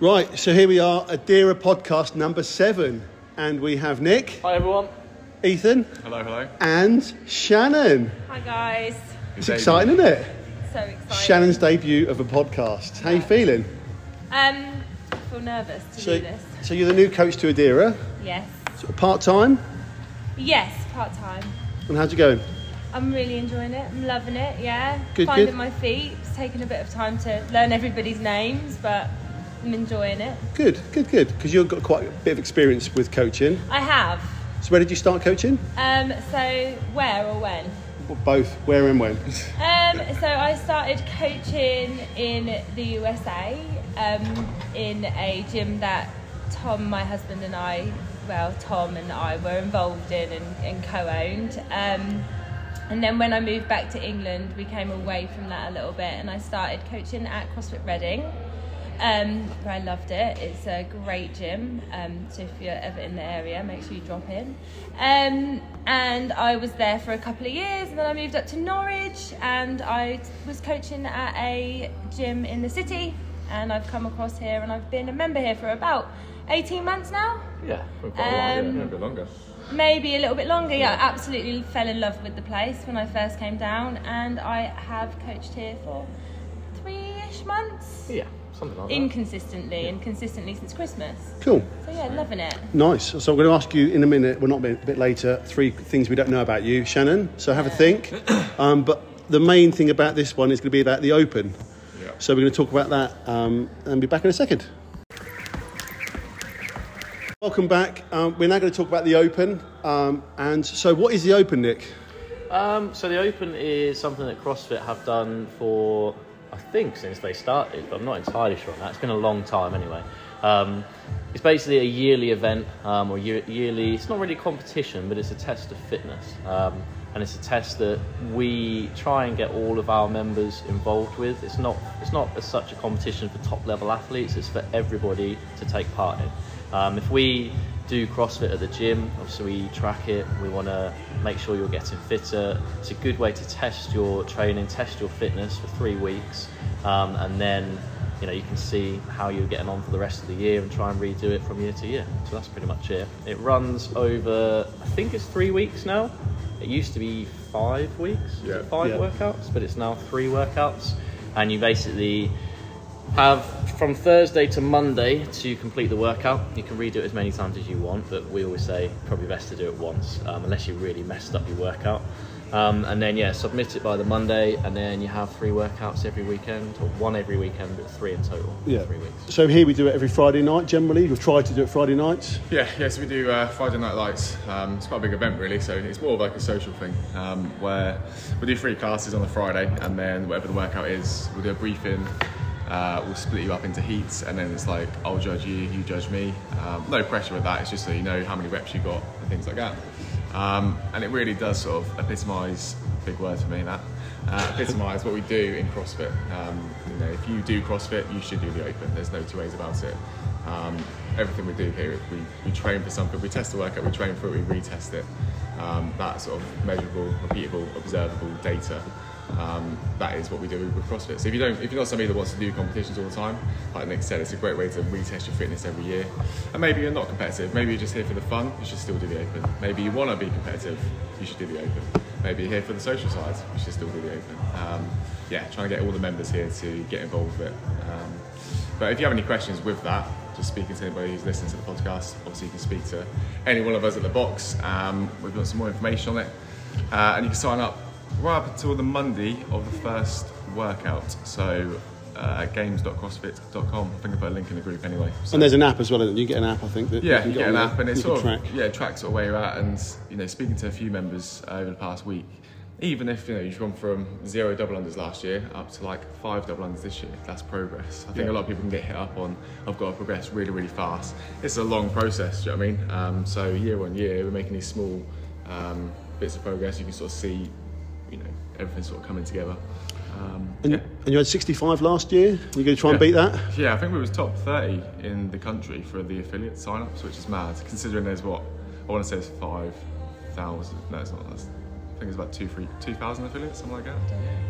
Right, so here we are, Adira podcast number seven, and we have Nick, Hi everyone. Ethan, Hello, hello. and Shannon. Hi guys. It's exciting, isn't it? So excited. Shannon's debut of a podcast. How you feeling? Um, I feel nervous to So, do this. so you're the new coach to Adira, Yes. part time, Yes, part time. and how's it going? I'm really enjoying it. I'm loving it. Yeah. Good, Finding good. my feet. It's taken a bit of time to learn everybody's names, but I'm enjoying it. Good, good, good. Because you've got quite a bit of experience with coaching. I have. So where did you start coaching? Um, so where or when? Both. Where and when? Um, so I started coaching in the USA um, in a gym that Tom, my husband, and I, well, Tom and I were involved in and, and co-owned. Um, and then when I moved back to England, we came away from that a little bit, and I started coaching at CrossFit Reading. Um, I loved it. It's a great gym. Um, so if you're ever in the area, make sure you drop in. Um, and I was there for a couple of years, and then I moved up to Norwich, and I was coaching at a gym in the city. And I've come across here, and I've been a member here for about 18 months now. Yeah, for quite a while. Um, yeah. A bit longer. Maybe a little bit longer. Yeah, I absolutely fell in love with the place when I first came down, and I have coached here for three-ish months Yeah, something like that. inconsistently and consistently since Christmas. Cool. So yeah, loving it. Nice. So I'm going to ask you in a minute, well, not a bit, a bit later, three things we don't know about you, Shannon. So have a think. Um, but the main thing about this one is going to be about the Open. Yeah. So we're going to talk about that um, and be back in a second. Welcome back. Um, we're now going to talk about the Open. Um, and so, what is the Open, Nick? Um, so the Open is something that CrossFit have done for, I think, since they started, but I'm not entirely sure on that. It's been a long time anyway. Um, it's basically a yearly event, um, or year, yearly. It's not really a competition, but it's a test of fitness, um, and it's a test that we try and get all of our members involved with. It's not. It's not as such a competition for top level athletes. It's for everybody to take part in. Um, if we do CrossFit at the gym, obviously we track it. We want to make sure you're getting fitter. It's a good way to test your training, test your fitness for three weeks, um, and then you know you can see how you're getting on for the rest of the year and try and redo it from year to year. So that's pretty much it. It runs over, I think it's three weeks now. It used to be five weeks, Yeah. five Yeah. workouts, but it's now three workouts, and you basically have from Thursday to Monday to complete the workout. You can redo it as many times as you want, but we always say probably best to do it once, um, unless you really messed up your workout. Um, and then yeah, submit it by the Monday, and then you have three workouts every weekend, or one every weekend, but three in total. Yeah. three weeks. So, here we do it every Friday night generally. We've tried to do it Friday nights. Yeah, yeah. So we do uh, Friday Night Lights. Um, it's quite a big event, really. So it's more of like a social thing um, where we do three classes on the Friday, and then whatever the workout is, we'll do a briefing. Uh, we'll split you up into heats, and then it's like I'll judge you, you judge me. Um, no pressure with that. It's just so you know how many reps you got and things like that. Um, and it really does sort of epitomise. Big word for me that. Uh, epitomise what we do in CrossFit. Um, you know, if you do CrossFit, you should do the Open. There's no two ways about it. Um, everything we do here, we, we train for something. We test the workout, we train for it, we retest it. Um, that sort of measurable, repeatable, observable data. Um, that is what we do with CrossFit. So if you don't, if you're not somebody that wants to do competitions all the time, like Nick said, it's a great way to retest your fitness every year. And maybe you're not competitive. Maybe you're just here for the fun. You should still do the Open. Maybe you want to be competitive. You should do the Open. Maybe you're here for the social side. You should still do the Open. Um, yeah, trying to get all the members here to get involved with it. Um, but if you have any questions with that, just speaking to anybody who's listening to the podcast, obviously you can speak to any one of us at the box. Um, we've got some more information on it. Uh, and you can sign up right up until the Monday of the first workout. So uh, games.crossfit.com. I think I put a link in the group anyway. So, And there's an app as well. You get an app, I think. That yeah, can you get an app and it sort of track. yeah tracks sort of where you're at. And you know, speaking to a few members uh, over the past week, even if you know you've gone from zero double unders last year up to like five double unders this year, that's progress. I think Yeah. a lot of people can get hit up on I've got to progress really really fast. It's a long process. Do you know what I mean? Um, so year on year, we're making these small um, bits of progress. You can sort of see, you know, everything sort of coming together. Um, And, yeah. and you had 65 last year. You're going to try and beat that? Yeah, I think we was top 30 in the country for the affiliate sign-ups, which is mad, considering there's what, I want to say it's 5,000, no it's not, that's think it's about two, three, two thousand affiliates, something like that.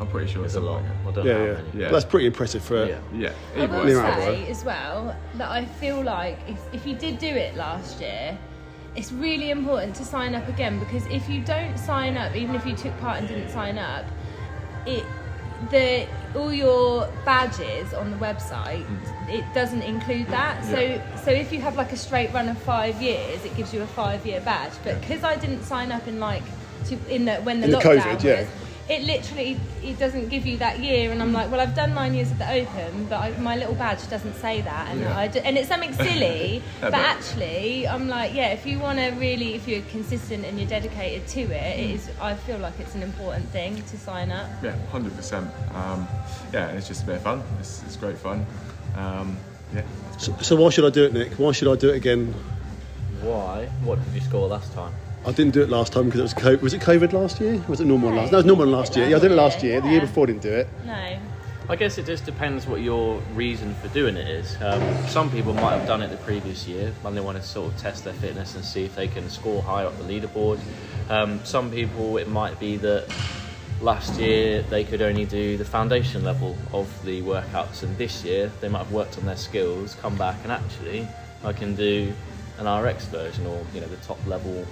I'm pretty sure it's It's a something lot. like that. I Yeah, yeah. Yeah. But that's pretty impressive for. Yeah. Yeah, I either will way. Say as well that I feel like if, if you did do it last year, it's really important to sign up again because if you don't sign up, even if you took part and didn't sign up, it the all your badges on the website mm. it doesn't include that. So so if you have like a straight run of five years, it gives you a five year badge. But because I didn't sign up in like to, in the when the In the lockdown was, yeah. It literally it doesn't give you that year and i'm like well i've done nine years at the open but I, my little badge doesn't say that and Yeah. I do, and it's something silly but but- actually i'm like yeah if you want to really if you're consistent and you're dedicated to it it is i feel like it's an important thing to sign up Yeah, hundred percent. Um, yeah, and it's just a bit of fun. It's, it's great fun. Um, yeah, So, so why should I do it, Nick? Why should I do it again? Why? What did you score last time? I didn't do it last time because it was COVID. Was it COVID last year? Was it normal last? Year? No, it was normal last year. Yeah, I did it last year. The year before I didn't do it. no I guess it just depends what your reason for doing it is. Um, some people might have done it the previous year and they want to sort of test their fitness and see if they can score higher up the leaderboard. Um, some people, it might be that last year they could only do the foundation level of the workouts, and this year they might have worked on their skills, come back, and actually I can do an RX version or you know the top level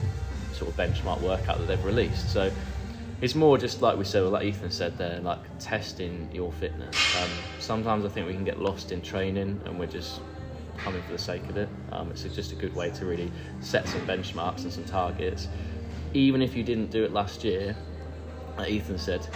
sort of benchmark workout that they've released. So it's more just like we said, like Ethan said there, like testing your fitness. Um, sometimes I think we can get lost in training and we're just coming for the sake of it. Um, it's just a good way to really set some benchmarks and some targets. Even if you didn't do it last year, like Ethan said,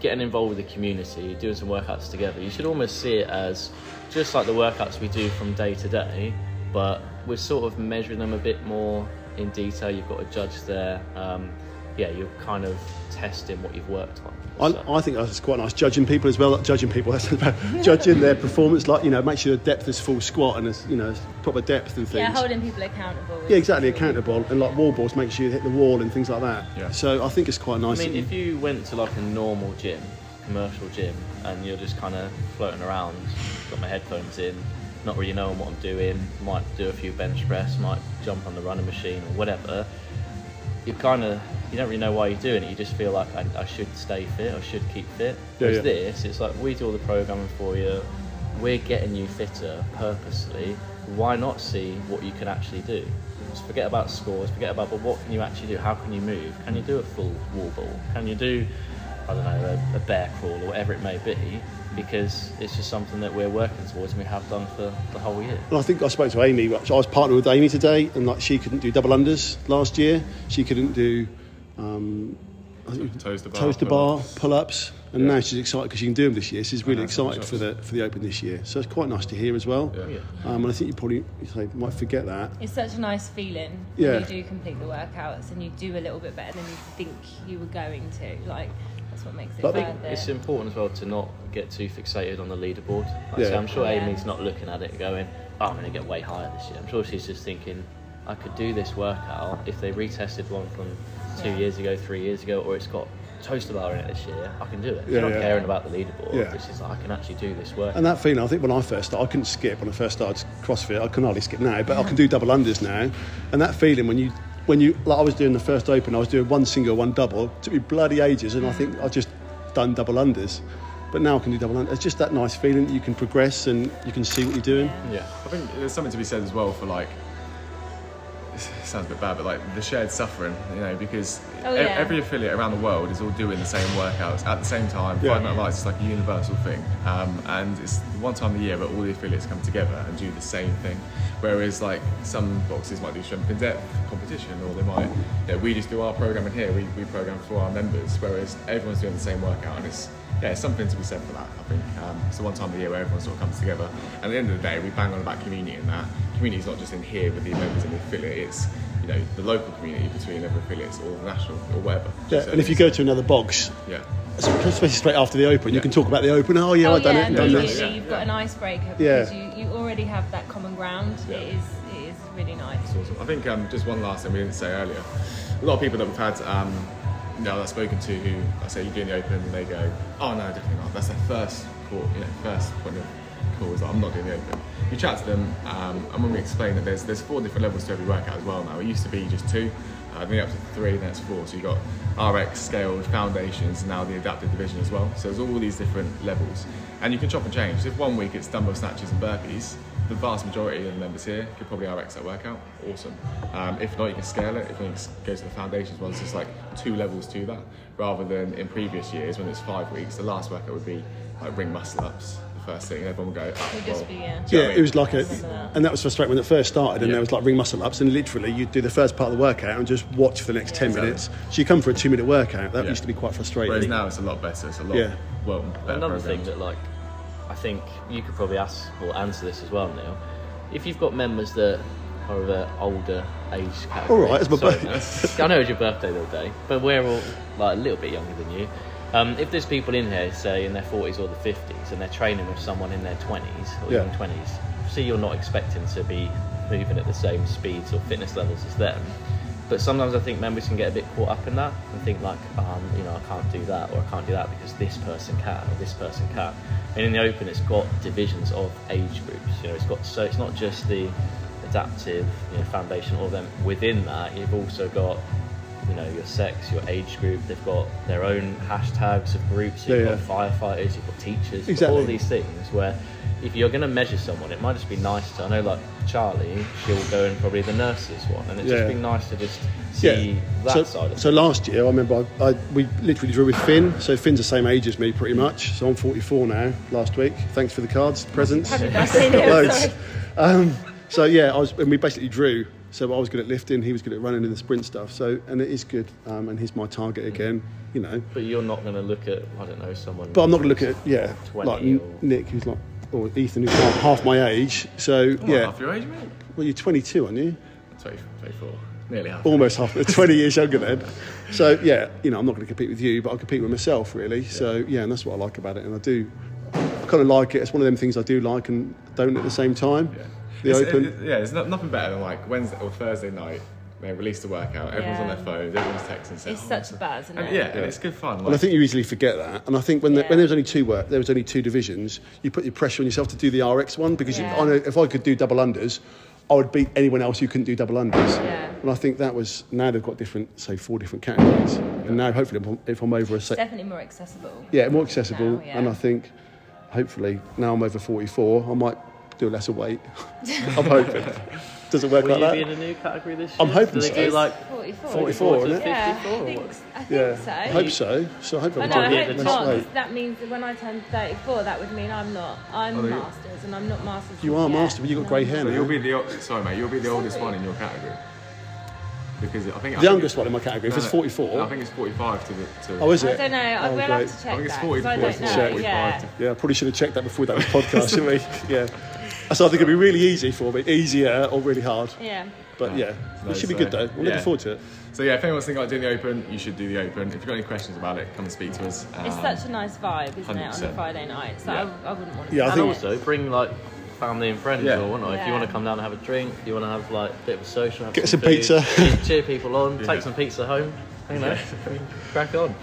getting involved with the community, doing some workouts together, you should almost see it as just like the workouts we do from day to day, but we're sort of measuring them a bit more in detail. You've got a judge there. Um, yeah, you're kind of testing what you've worked on. So- I, I think that's quite nice. Judging people as well, like judging people, that's about judging their performance. Like you know, make sure the depth is full squat and there's you know proper depth and things. yeah holding people accountable Yeah, exactly, accountable and like wall balls, make sure you hit the wall and things like that. Yeah. So I think it's quite nice. I mean, if you- you went to like a normal gym, commercial gym, and you're just kind of floating around, got my headphones in, not really knowing what I'm doing, might do a few bench press, might jump on the running machine or whatever, you kind of you don't really know why you're doing it. You just feel like I, I should stay fit, I should keep fit. Yeah, Whereas yeah. this, it's like we do all the programming for you. We're getting you fitter purposely. Why not see what you can actually do? Just forget about scores, forget about, but what can you actually do? How can you move? Can you do a full wall ball? Can you do, I don't know, a, a bear crawl or whatever it may be? Because it's just something that we're working towards and we have done for the whole year. And I think I spoke to Amy. which I was partnered with Amy today, and like she couldn't do double unders last year. She couldn't do um, I think- Toes to bar, toes to bar, pull-ups. pull ups, and Yeah. now she's excited because she can do them this year. She's really excited for the for the Open this year. So it's quite nice to hear as well. Yeah. Yeah. Um, and I think you probably you say, might forget that. it's such a nice feeling Yeah. when you do complete the workouts and you do a little bit better than you think you were going to like that's what makes it But I I worth think it's important as well to not get too fixated on the leaderboard. Like I say, Yeah. I'm sure Yeah. Amy's not looking at it and going, oh, I'm going to get way higher this year. I'm sure she's just thinking, I could do this workout if they retested one from two Yeah. years ago, three years ago, or it's got toes to bar in it this year, I can do it. She's Yeah, not yeah. caring about the leaderboard. Yeah. It's just like, I can actually do this workout. And that feeling, I think when I first started, I couldn't skip when I first started CrossFit. I can hardly skip now, but I can do double unders now. And that feeling when you, when you, like I was doing the first open, I was doing one single, one double. It took me bloody ages, and I think I've just done double unders. But now I can do double unders. It's just that nice feeling that you can progress and you can see what you're doing. Yeah. yeah. I think there's something to be said as well for like. It sounds a bit bad, but like the shared suffering, you know, because Oh, e- every affiliate around the world is all doing the same workouts at the same time. Yeah. Friday Night Lights is like a universal thing, um, and it's one time a year where all the affiliates come together and do the same thing. Whereas like some boxes might do strength in depth competition, or they might, you know, we just do our programming here. We, we program for our members, whereas everyone's doing the same workout, and it's yeah, it's something to be said for that. I think um, it's the one time of the year where everyone sort of comes together. And at the end of the day, we bang on about community and that community is not just in here with the members and the affiliate. It's you know the local community between every affiliates or the national or whatever. Yeah, So and if you go to another box, yeah. especially straight after the open, you can talk about the open. Oh yeah, oh, I've done yeah, it, done this. Yeah. you've got an icebreaker Yeah. because you, you already have that common ground. Yeah. It is it is really nice. It's awesome. I think um, just one last thing we didn't say earlier. A lot of people that we've had, um, you know, that I've spoken to who I say you're doing the open, and they go, "Oh no, definitely not." That's their first call, you know, first point of call is "I'm not doing open." You chat to them, um, and when we explain that there's there's four different levels to every workout as well now. It used to be just two. Uh, then up to three, then it's four. So you got RX, scaled, foundations, and now the adaptive division as well. So there's all these different levels, and you can chop and change. If one week it's dumbbell snatches and burpees, the vast majority of the members here could probably RX that workout. Awesome. Um, if not, you can scale it. If you go to the foundations ones. It's just like two levels to that, rather than in previous years when it's five weeks. The last workout would be like ring muscle ups. The first thing, and everyone would go. Ah, oh, Would just well, be, yeah. do you know Yeah, what I it was like a, and that was frustrating when it first started, and Yeah. there was like ring muscle ups, and literally you'd do the first part of the workout and just watch for the next ten Exactly. minutes. So you come for a two minute workout. That Yeah. used to be quite frustrating. Whereas now it's a lot better. It's a lot Yeah. well better Another thing that, like, I think you could probably ask or answer this as well, Neil. If you've got members that are of an older age category, All right, it's my birthday. I know it's your birthday the other day, but we're all like a little bit younger than you. Um, if there's people in here, say in their 40s or the 50s, and they're training with someone in their 20s or Yeah. young 20s, see you're not expecting to be moving at the same speeds or fitness levels as them. But sometimes I think members can get a bit caught up in that and think like, um, you know, I can't do that or I can't do that because this person can or this person can. And in the open, it's got divisions of age groups. You know, it's got so it's not just the adaptive, you know, foundation. Of them within that, you've also got you know your sex, your age group. They've got their own hashtags of groups. You've Yeah, got firefighters. You've got teachers. You've got Exactly. all these things where if you're going to measure someone, it might just be nice to. I know, like Charlie, she'll go in probably the nurses one, and it's Yeah. just been nice to just see that so, side of so it. last year, I remember I, I, we literally drew with Finn. So Finn's the same age as me, pretty much. So I'm 44 now. Last week, thanks for the cards, presents, Happy birthday, Neil, loads. Um, so yeah, I was, and we basically drew. So I was good at lifting, he was good at running in the sprint stuff. So and it is good, um, and he's my target again. You know, But you're not going to look at I don't know someone. but I'm not going to look at yeah, like or- Nick, who's like, or Ethan, who's half, half my age. So Come yeah, half your age, mate. well, you're 22, aren't you? 20, 24, nearly half. almost half, 20 years younger then. So yeah, you know, I'm not going to compete with you, but I'll compete with myself really. So yeah, and that's what I like about it, and I do, I kind of like it. It's one of them things I do like and don't at the same time. Yeah. The It's- open. it- yeah, there's no, nothing better than like Wednesday or Thursday night. They release the workout. Everyone's on their phones. Everyone's texting. saying, It's "Oh, such a buzz, isn't and, it? Yeah, and it's good fun. and I think you easily forget that. And I think when, the, when there was only two work, there was only two divisions. You put your pressure on yourself to do the RX one because Yeah. if, I know, if I could do double unders, I would beat anyone else who couldn't do double unders. Yeah. And I think that was now they've got different, say, four different categories. And now hopefully, if I'm- if I'm over a It's set, definitely more accessible. yeah, more accessible. Now, yeah. And I think hopefully now I'm over 44, I might do a lesser weight. I'm hoping. Does it work Will like you that? be in a new category this year? I'm hoping Do they so. do like 44. 44, isn't it? Yeah, 54 or I think, what? I think yeah, so. I hope so. So I hope I I'm know, I doing be hope less not. weight. 'cause That means that when I turn 34, that would mean I'm not. I'm Oh, you- masters, and I'm not masters. You are yet. master, but you've got No. grey hair So now. you'll be the o- sorry, mate. You'll be the oldest one in your category because I think I The think youngest it's- one in my category. If no, it's no, 44. I think it's 45 to the. To Oh, is I it? don't know. I Oh, will great. have to check I think it's that. 40 'cause I to don't 44, know. 45 Yeah. to- Yeah, I probably should have checked that before that was podcast, shouldn't we? Yeah. So I think it'd be really easy for me, easier or really hard. Yeah. But yeah, No, it should be good though. I'm looking forward to it. So yeah, if anyone's thinking about doing the open, you should do the open. If you've got any questions about it, come and speak to us. It's Um, such a nice vibe, isn't it, on a Friday night? So Yeah. I, I wouldn't want to. Yeah, I and think- also bring like family and friends Yeah. or whatnot. If you want to come down and have a drink, you want to have like a bit of a social, have Get some some pizza. cheer, cheer people on, Yeah. take some pizza home. You know, crack on.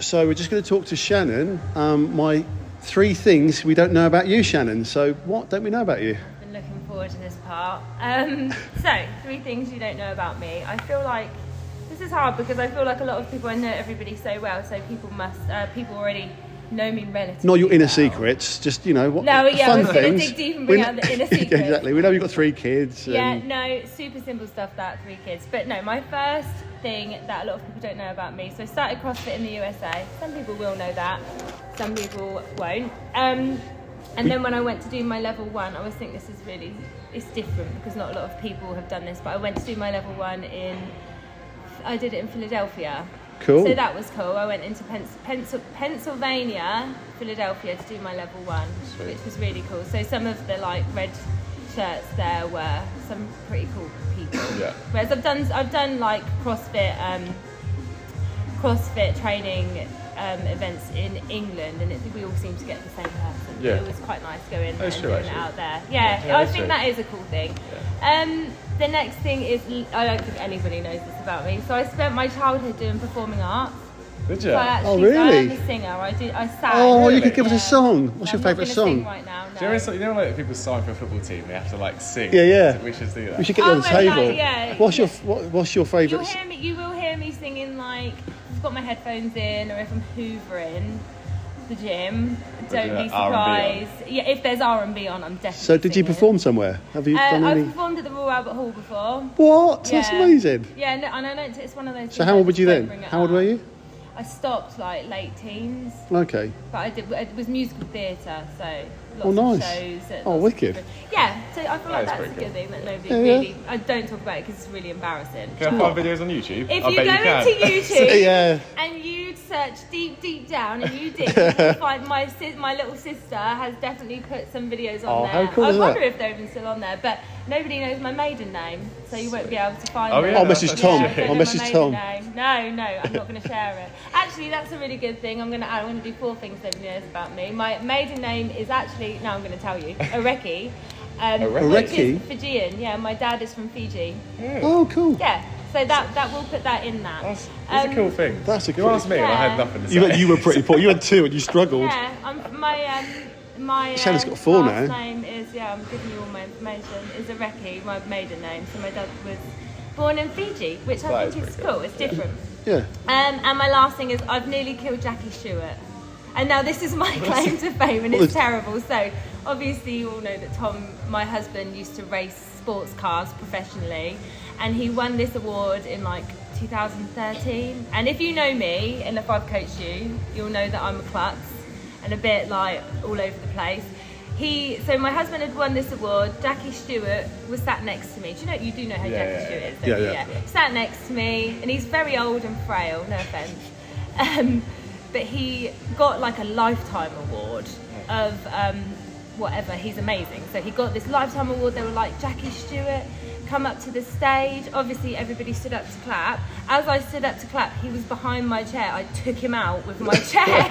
So we're just going to talk to Shannon. Um, my three things we don't know about you, Shannon. So what don't we know about you? I've been looking forward to this part. Um, so, three things you don't know about me. I feel like this is hard because I feel like a lot of people I know everybody so well, so people must uh, people already know me relatively. Not your inner well. secrets, just you know what. No, yeah, fun I was gonna things. dig deep and bring We out the inner Yeah, secrets. exactly. We know you've got three kids. Yeah, and- no, super simple stuff that three kids. But no, my first thing that a lot of people don't know about me. So I started CrossFit in the USA. Some people will know that, some people won't. Um, and then when I went to do my level one, I always think this is really it's different because not a lot of people have done this. But I went to do my level one in I did it in Philadelphia. Cool. So that was cool. I went into Pens- Pennsylvania, Philadelphia to do my level one, Sweet. which was really cool. So some of the like red shirts there were some pretty cool people. Yeah. Whereas I've done I've done like CrossFit um, CrossFit training um, events in England, and it, we all seem to get the same person. Yeah. It was quite nice going and true, doing it out there. Yeah, Yeah, I that's think true. that is a cool thing. Um, the next thing is I don't think anybody knows this about me. So I spent my childhood doing performing arts. Did So you? I actually, Oh, I'm a singer. I do. I sang. Oh, you Really? could give us a song. What's your I'm not favourite song? Sing right now, no. Do you, ever, you know like people sign for a football team, they have to like sing? Yeah, yeah. We should do that. We should get you Oh, on the well, like, table. yeah, what's your what, What's your You'll favourite? hear me. You will hear me singing like I've got my headphones in, or if I'm hoovering the gym. Don't be have R&B on? surprised. Yeah, if there's R and B on, I'm definitely. So, did you singing. perform somewhere? Have you Uh, done I've any? performed at the Royal Albert Hall before. What? That's amazing. Yeah, no, and I don't. It's one of those. So, how old were you then? How old up. were you? I stopped like late teens, Okay. but I did. It was musical theatre, so lots Oh, nice. of shows. at Oh, lots wicked. different- Yeah, so I feel like That is that's a pretty good cool. thing that nobody Yeah, yeah. really. I don't talk about it because it's really embarrassing. Can I find videos on YouTube? If I you bet go you can. into YouTube Yeah. and you search deep, deep down, and you dig, you find my sis, my little sister has definitely put some videos on Oh, there. how cool I is wonder that? if they're even still on there, but nobody knows my maiden name, so you won't be able to find Oh, them. yeah, I'll message Tom. Yeah, I don't I'll message my Tom. name. No, no, I'm not going to share it. Actually, that's a really good thing. I'm going to. I'm going to do four things nobody knows about me. My maiden name is actually. No, I'm going to tell you. Areki. Um, Areki? which is Fijian. Yeah, my dad is from Fiji. Oh, cool. Yeah, so that that will put that in that. That's, that's Um, a cool thing. That's a You asked me and I had nothing to say. You, you were pretty poor. You had two and you struggled. Yeah, um, my um, my uh, Shannon's got four last now. name is yeah. I'm giving you all my information. Is Areki, my maiden name. So my dad was born in Fiji, which I That think is is pretty cool. It's different. Yeah. Um, and my last thing is I've nearly killed Jackie Stewart. And now this is my claim to fame, and it's terrible. So obviously you all know that Tom, my husband, used to race sports cars professionally, and he won this award in like 2013. And if you know me, and if I've coached you, you'll know that I'm a klutz and a bit like all over the place. He, so my husband had won this award. Jackie Stewart was sat next to me. Do you know? You do know how Yeah, Jackie yeah, Stewart is, don't Yeah, yeah. Sat next to me, and he's very old and frail. No offense. Um, but he got like a lifetime award of um, whatever. He's amazing. So he got this lifetime award. They were like Jackie Stewart, come up to the stage. Obviously, everybody stood up to clap. As I stood up to clap, he was behind my chair. I took him out with my chair.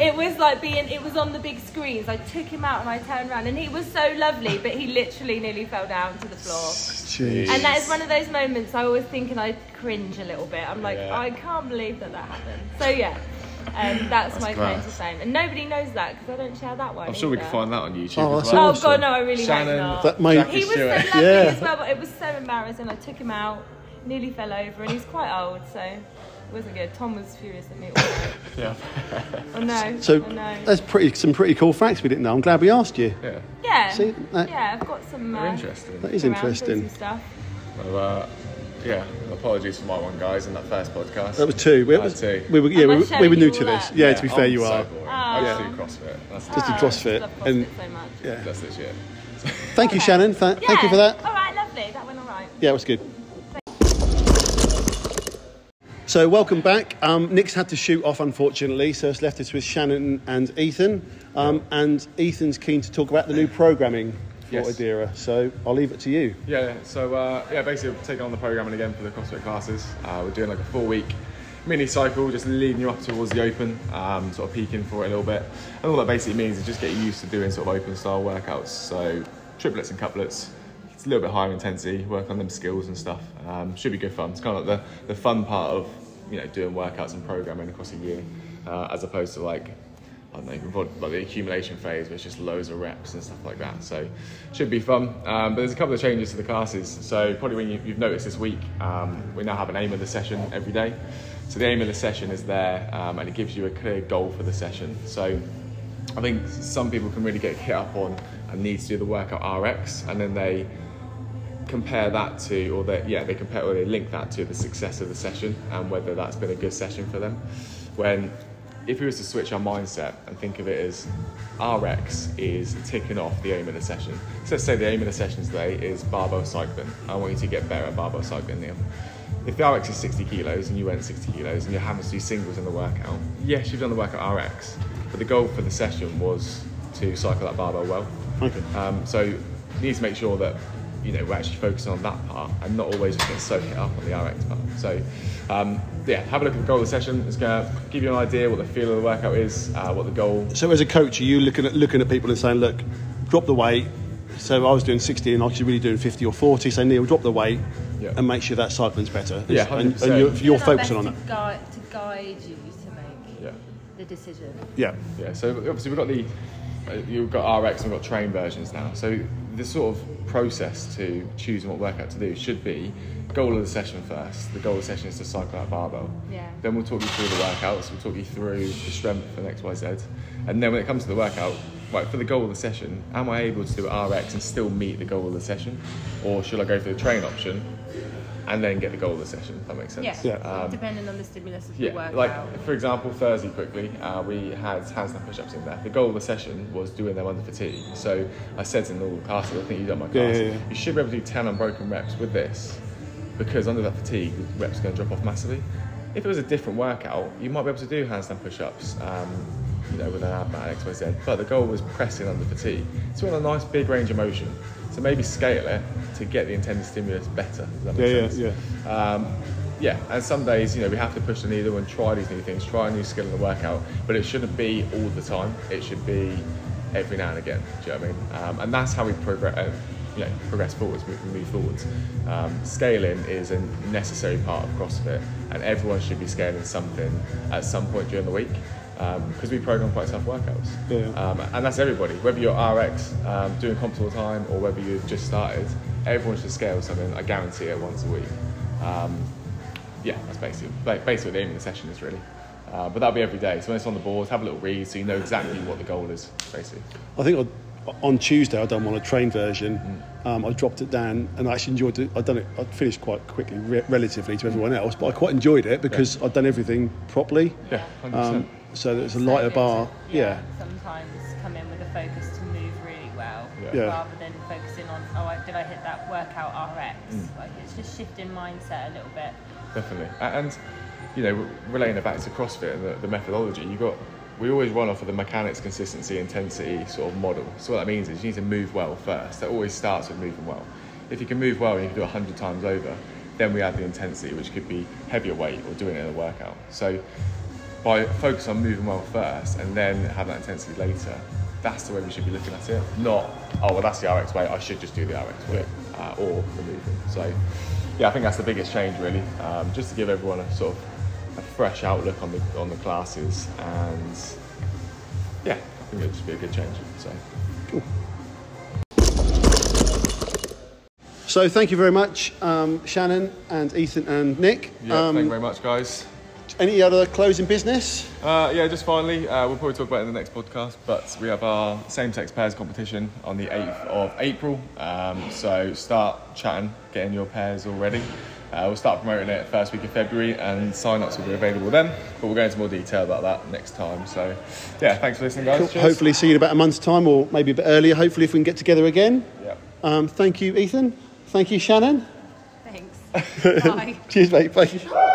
It was like being. It was on the big screens. I took him out and I turned around, and he was so lovely, but he literally nearly fell down to the floor. Jeez. And that is one of those moments I always think and I cringe a little bit. I'm like, Yeah. I can't believe that that happened. So yeah, um, that's, my claim to fame. And nobody knows that because I don't share that one. I'm sure we can find that on YouTube Oh, as that's well. Oh god, no, I really Shannon, hope not. That made- Jackie he was so lovely Yeah. as well, but it was so embarrassing. I took him out, nearly fell over, and he's quite old, so it wasn't good. Tom was furious at me. Yeah. Oh no. So oh, no. that's pretty some pretty cool facts we didn't know. I'm glad we asked you. yeah. yeah. See, that- yeah, I've got some. They're Uh, interesting. That is interesting. stuff. So, uh, yeah, apologies for my one, guys, in that first podcast. That was two. We, I had two. we were, yeah, we, were- we were new to this. that? Yeah, to be fair, I'm you so are. boring. Oh. I just Yeah. do CrossFit. That's, Just do Oh, I CrossFit and- so much. Yeah. that's legit. Thank you, Shannon. Th- Thank you for that. All right, lovely. That went all right. Yeah, it was good. So, welcome back. Um, Nick's had to shoot off, unfortunately, so it's left us with Shannon and Ethan. Um, and Ethan's keen to talk about the new programming for Yes. Adira. So, I'll leave it to you. Yeah, so uh, yeah, basically taking on the programming again for the CrossFit classes. Uh, we're doing like a four week mini cycle, just leading you up towards the open, um, sort of peaking for it a little bit. And all that basically means is just getting used to doing sort of open style workouts. So triplets and couplets. It's a little bit higher intensity, work on them skills and stuff. Um, should be good fun. It's kind of like the, the fun part of you know doing workouts and programming across a year, uh, as opposed to like I don't know, like the accumulation phase, where it's just loads of reps and stuff like that. So should be fun. Um, but there's a couple of changes to the classes. So probably when you, you've noticed this week, um, we now have an aim of the session every day. So the aim of the session is there, um, and it gives you a clear goal for the session. So I think some people can really get hit up on and need to do the workout RX, and then they compare that to, or they, yeah, they compare or they link that to the success of the session and whether that's been a good session for them. When if we was to switch our mindset and think of it as RX is ticking off the aim of the session. So let's say the aim of the session today is barbell cycling. I want you to get better at barbell cycling, Neil. If the RX is 60 kilos and you went 60 kilos and you're having to do singles in the workout, yes, you've done the workout RX, but the goal for the session was to cycle that barbell well. Okay. Um, so you need to make sure that you know we're actually focusing on that part and not always just getting so hit up on the RX part. So um, yeah, have a look at the goal of the session. It's going to give you an idea what the feel of the workout is, uh, what the goal. So, as a coach, are you looking at looking at people and saying, "Look, drop the weight." So, I was doing 60 and I was really doing 50 or 40. So, Neil, drop the weight Yeah. and make sure that cycling's better. Yeah, and, 100%. and you're, you're focusing on best it. to guide, to guide you to make Yeah. the decision. Yeah. Yeah, so obviously we've got the uh, you've got RX and we've got train versions now. So the sort of process to choosing what workout to do should be goal of the session first. The goal of the session is to cycle out barbell. Yeah. Then we'll talk you through the workouts. We'll talk you through the strength and X Y Z. And then when it comes to the workout, right for the goal of the session, am I able to do RX and still meet the goal of the session, or should I go for the train option and then get the goal of the session? If that makes sense. Yeah, Yeah. Um, depending on the stimulus of yeah, the workout. like for example, Thursday quickly, uh, we had handstand push-ups in there. The goal of the session was doing them under fatigue. So I said in all the classes, I think you've done my Yeah, class, yeah, yeah. you should be able to do 10 unbroken reps with this because under that fatigue, the reps are going to drop off massively. If it was a different workout, you might be able to do handstand push-ups, um, you know, with an ab mat, X, Y, Z. But the goal was pressing under fatigue. So we want a nice big range of motion. So maybe scale it to get the intended stimulus better. Does that make Yeah, yeah, sense? yeah. Um, yeah, and some days, you know, we have to push the needle and try these new things, try a new skill in the workout, but it shouldn't be all the time. It should be every now and again. Do you know what I mean? Um, and that's how we progress. Uh, you know, progress forwards, move, move forwards. Um, scaling is a necessary part of CrossFit, and everyone should be scaling something at some point during the week because we program quite tough workouts. Yeah. Um, and that's everybody, whether you're RX um, doing comps all the time or whether you've just started, everyone should scale something. I guarantee it once a week. Um, yeah, that's basically ba- basically the aim of the session is really. Uh, but that'll be every day. So when it's on the board, have a little read so you know exactly what the goal is, basically. I think on- on Tuesday I done one a train version. Um, I dropped it down and I actually enjoyed it. I'd done it. I finished quite quickly, re- relatively to everyone else, but I quite enjoyed it because I'd done everything properly. Yeah, 100%. So there's a So lighter good bar. to- Yeah. Sometimes come in with a focus to move really well, Yeah. Yeah. rather than focusing on oh I, did I hit that workout RX? Mm. Like it's just shifting mindset a little bit. Definitely. And, you know, relating it back to CrossFit and the, the methodology, you got, we always run off of the mechanics, consistency, intensity sort of model. So what that means is you need to move well first. That always starts with moving well. If you can move well and you can do it 100 times over, then we add the intensity, which could be heavier weight or doing it in a workout. So by focus on moving well first and then have that intensity later, that's the way we should be looking at it. Not, oh, well, that's the RX way, I should just do the RX weight uh, or the movement. So, yeah, I think that's the biggest change, really, um, just to give everyone a sort of a fresh outlook on the, on the classes. And yeah, I think it'd just be a good change. So, cool. So thank you very much, um, Shannon and Ethan and Nick. yeah, um, thank you very much, guys. Any other closing business? Uh, yeah, just finally, uh, we'll probably talk about it in the next podcast, but we have our same-sex pairs competition on the 8th of April. Um, so start chatting, getting your pairs all ready. Uh, we'll start promoting it first week of February, and sign-ups will be available then. But we'll go into more detail about that next time. So, yeah, thanks for listening, guys. Cheers. Hopefully see you in about a month's time or maybe a bit earlier. Hopefully if we can get together again. Yeah. Um, thank you, Ethan. Thank you, Shannon. Thanks. Bye. Cheers, mate. Bye.